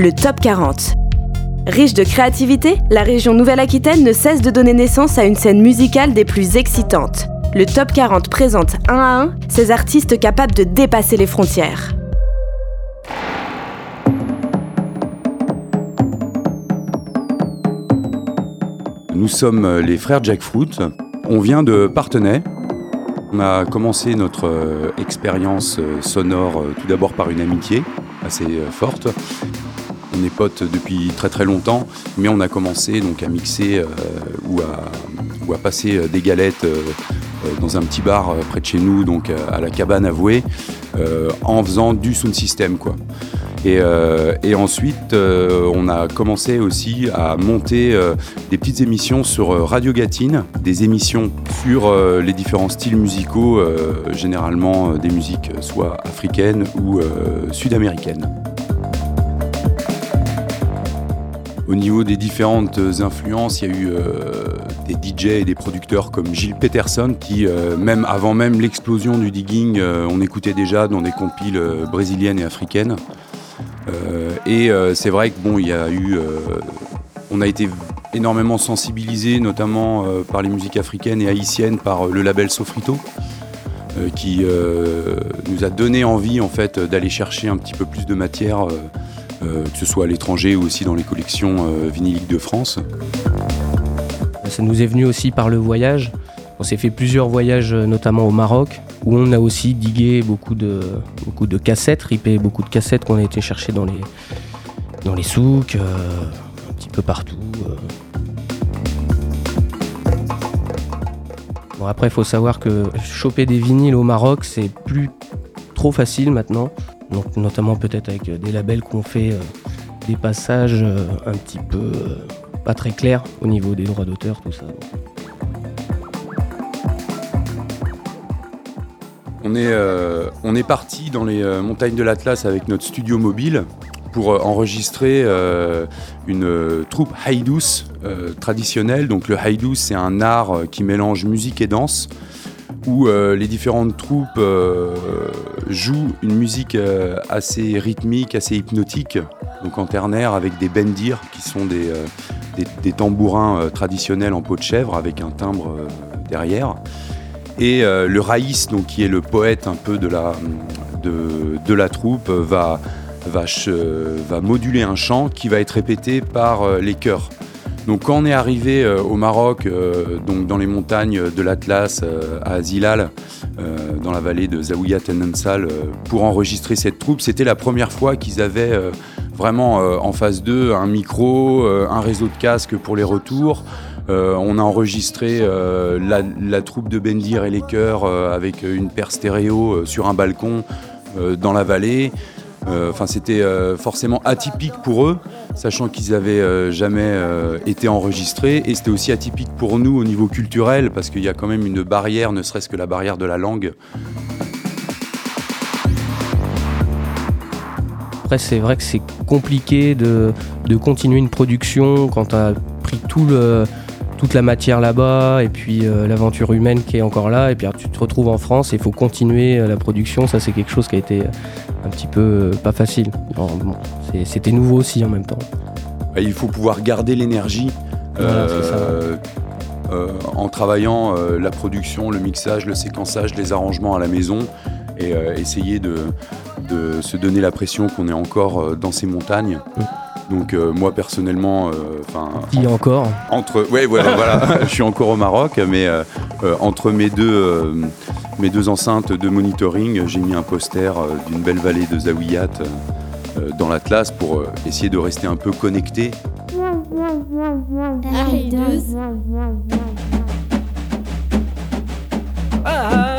le Top 40. Riche de créativité, la région Nouvelle-Aquitaine ne cesse de donner naissance à une scène musicale des plus excitantes. Le Top 40 présente un à un ces artistes capables de dépasser les frontières. Nous sommes les frères Jackfruit. On vient de Partenay. On a commencé notre euh, expérience euh, sonore euh, tout d'abord par une amitié assez forte. On potes depuis très très longtemps, mais on a commencé donc à mixer ou, à, passer des galettes dans un petit bar près de chez nous, donc à la cabane avouée, en faisant du sound system quoi. Euh, et, ensuite, euh, on a commencé aussi à monter euh, des petites émissions sur Radio Gatine, des émissions sur les différents styles musicaux, généralement des musiques soit africaines ou sud-américaines. Au niveau des différentes influences, il y a eu des DJ et des producteurs comme Gilles Peterson qui, même avant même l'explosion du digging, on écoutait déjà dans des compiles brésiliennes et africaines. Euh, et euh, c'est vrai que bon, il y a eu, euh, on a été énormément sensibilisé, notamment par les musiques africaines et haïtiennes, par le label Sofrito, qui nous a donné envie en fait d'aller chercher un petit peu plus de matière, que ce soit à l'étranger ou aussi dans les collections vinyliques de France. Ça nous est venu aussi par le voyage. On s'est fait plusieurs voyages, notamment au Maroc, où on a aussi digué beaucoup de, cassettes, ripé beaucoup de cassettes qu'on a été chercher dans les, dans les souks, euh, un petit peu partout. Euh. Après, il faut savoir que choper des vinyles au Maroc, c'est plus trop facile maintenant. Notamment peut-être avec des labels qu'on fait euh, des passages un petit peu pas très clairs au niveau des droits d'auteur, tout ça. On est, euh, parti dans les euh, montagnes de l'Atlas avec notre studio mobile pour euh, enregistrer une troupe haïdous traditionnelle. Donc le haïdous, c'est un art qui mélange musique et danse, où les différentes troupes jouent une musique assez rythmique, assez hypnotique, donc en ternaire avec des bendirs qui sont des, tambourins traditionnels en peau de chèvre avec un timbre derrière. Et euh, le Raïs, qui est le poète un peu de la, troupe, va, va, moduler un chant qui va être répété par euh, les chœurs. Donc quand on est arrivé euh, au Maroc, donc dans les montagnes de l'Atlas, à Zilal, dans la vallée de Zawiya Tenensal, pour enregistrer cette troupe, c'était la première fois qu'ils avaient vraiment en face d'eux un micro, un réseau de casques pour les retours, euh, on a enregistré euh, la, troupe de Bendir et les chœurs euh, avec une paire stéréo sur un balcon dans la vallée. Enfin, c'était forcément atypique pour eux, sachant qu'ils n'avaient jamais été enregistrés. Et c'était aussi atypique pour nous au niveau culturel, parce qu'il y a quand même une barrière, ne serait-ce que la barrière de la langue. Après, c'est vrai que c'est compliqué de, de, continuer une production quand tu as pris tout le, toute la matière là-bas et puis euh, l'aventure humaine qui est encore là et puis tu te retrouves en France et il faut continuer euh, la production ça c'est quelque chose qui a été euh, un petit peu pas facile c'était nouveau aussi en même temps il faut pouvoir garder l'énergie en travaillant la production le mixage le séquençage les arrangements à la maison et essayer de, de, se donner la pression qu'on est encore dans ces montagnes. Donc euh, moi personnellement, euh, enfin. y encore. Entre, ouais, voilà, voilà. je suis encore au Maroc, mais euh, entre mes deux, mes deux enceintes de monitoring, j'ai mis un poster euh, d'une belle vallée de Zawiyat euh, euh, dans l'Atlas pour essayer de rester un peu connecté. Ah,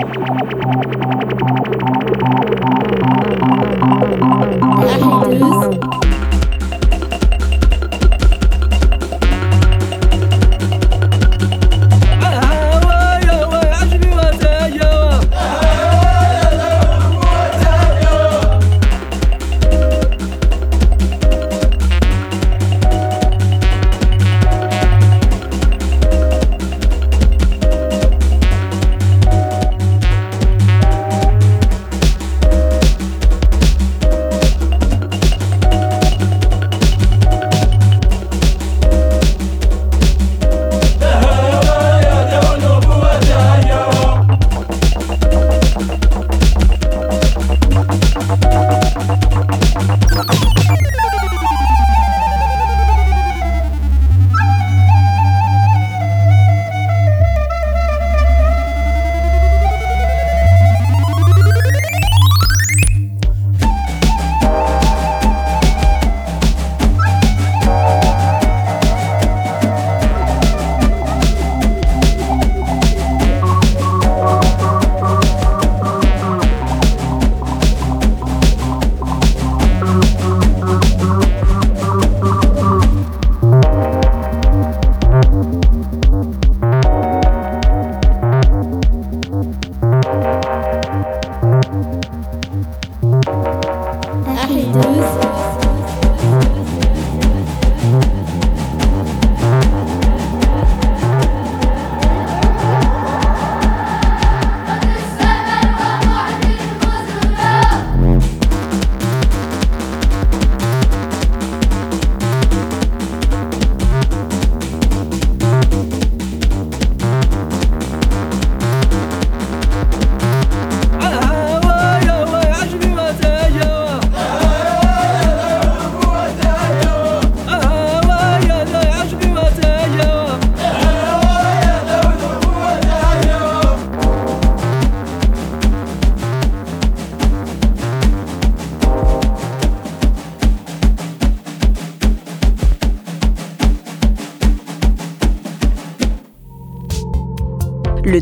なるほど。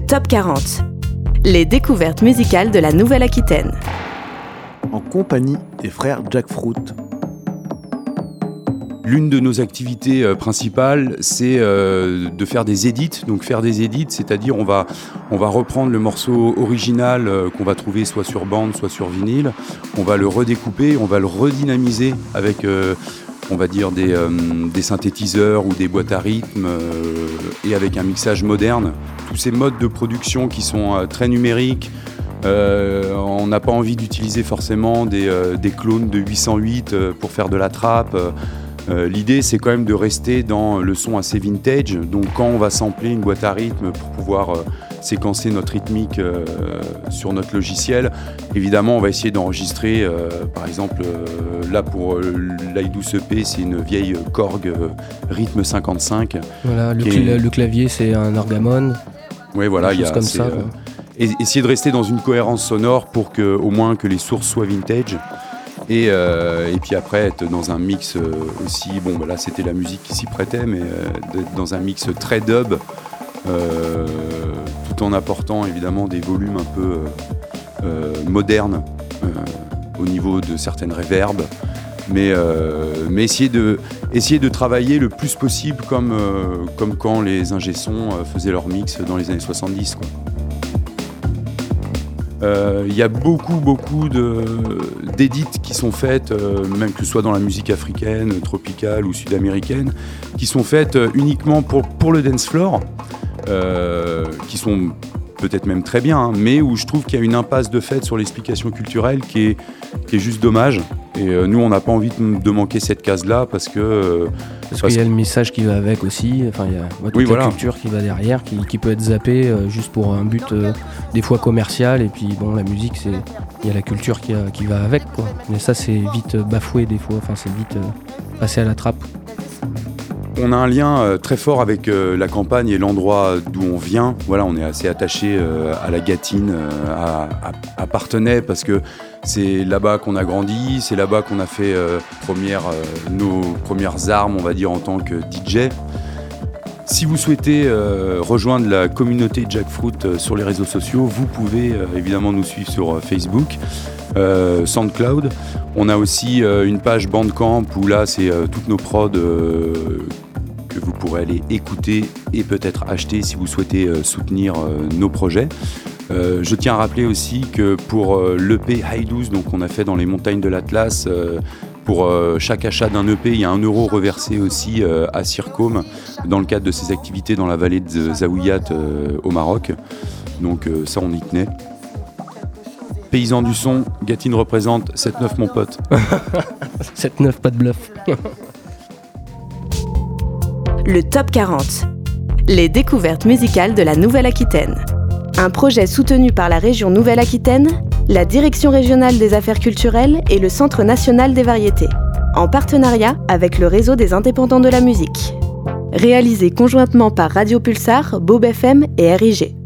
Top 40. Les découvertes musicales de la Nouvelle-Aquitaine. En compagnie des frères Jack Fruit. L'une de nos activités euh, principales, c'est euh, de faire des édits. Donc faire des édits, c'est-à-dire on va, on va reprendre le morceau original euh, qu'on va trouver soit sur bande, soit sur vinyle. On va le redécouper, on va le redynamiser avec on va dire des, des, synthétiseurs ou des boîtes à rythme et avec un mixage moderne tous ces modes de production qui sont euh, très numériques. Euh, on n'a pas envie d'utiliser forcément des, euh, clones de 808 pour faire de la trappe. L'idée, c'est quand même de rester dans le son assez vintage. Donc, quand on va sampler une boîte à rythme pour pouvoir séquencer notre rythmique sur notre logiciel, évidemment, on va essayer d'enregistrer, par exemple, là pour l'iDouce EP, c'est une vieille Korg rythme 55. Voilà, le, clavier, c'est un Orgamon. Oui, voilà, il y a comme ça. Euh, essayer de rester dans une cohérence sonore pour que, au moins que les sources soient vintage. Et, euh, et puis après, être dans un mix euh, aussi. Bon, bah là, c'était la musique qui s'y prêtait, mais dans un mix très dub, en apportant évidemment des volumes un peu modernes au niveau de certaines réverbes mais, mais essayer, de, essayer de travailler le plus possible comme, comme quand les ingé faisaient leur mix dans les années 70. Il y a beaucoup, beaucoup d'édits qui sont faites, même que ce soit dans la musique africaine, tropicale ou sud-américaine, qui sont faites uniquement pour, pour le dance floor, qui sont peut-être même très bien, hein, mais où je trouve qu'il y a une impasse de fait sur l'explication culturelle qui est, qui est juste dommage. Et euh, nous, on n'a pas envie de, manquer cette case-là parce que. Euh, parce, qu'il y a le message qui va avec aussi. Enfin, il y a toute la culture qui va derrière, qui, peut être zappée euh, juste pour un but des fois commercial. Et puis, bon, la musique, c'est il y a la culture qui, qui va avec. Quoi. Mais ça, c'est vite bafoué des fois. Enfin, c'est vite passé à la trappe. On a un lien très fort avec la campagne et l'endroit d'où on vient. Voilà, on est assez attaché à la Gatine, à, à, Partenay, parce que c'est là-bas qu'on a grandi, c'est là-bas qu'on a fait euh, euh, nos premières armes, on va dire, en tant que DJ. Si vous souhaitez rejoindre la communauté Jackfruit sur les réseaux sociaux, vous pouvez évidemment nous suivre sur Facebook, SoundCloud. On a aussi une page Bandcamp où là c'est toutes nos prods vous pourrez aller écouter et peut-être acheter si vous souhaitez soutenir nos projets. Euh, je tiens à rappeler aussi que pour euh, l'EP High 12, donc on a fait dans les montagnes de l'Atlas, euh, pour chaque achat d'un EP, il y a un euro reversé aussi à Circom dans le cadre de ses activités dans la vallée de Zaouiat au Maroc. Donc ça, on y tenait. Paysan du son, Gatine représente 7-9 mon pote. 7-9, pas de bluff. Le top 40. Les découvertes musicales de la Nouvelle-Aquitaine. Un projet soutenu par la région Nouvelle-Aquitaine, la Direction régionale des affaires culturelles et le Centre national des variétés, en partenariat avec le réseau des indépendants de la musique. Réalisé conjointement par Radio Pulsar, Bob FM et RIG.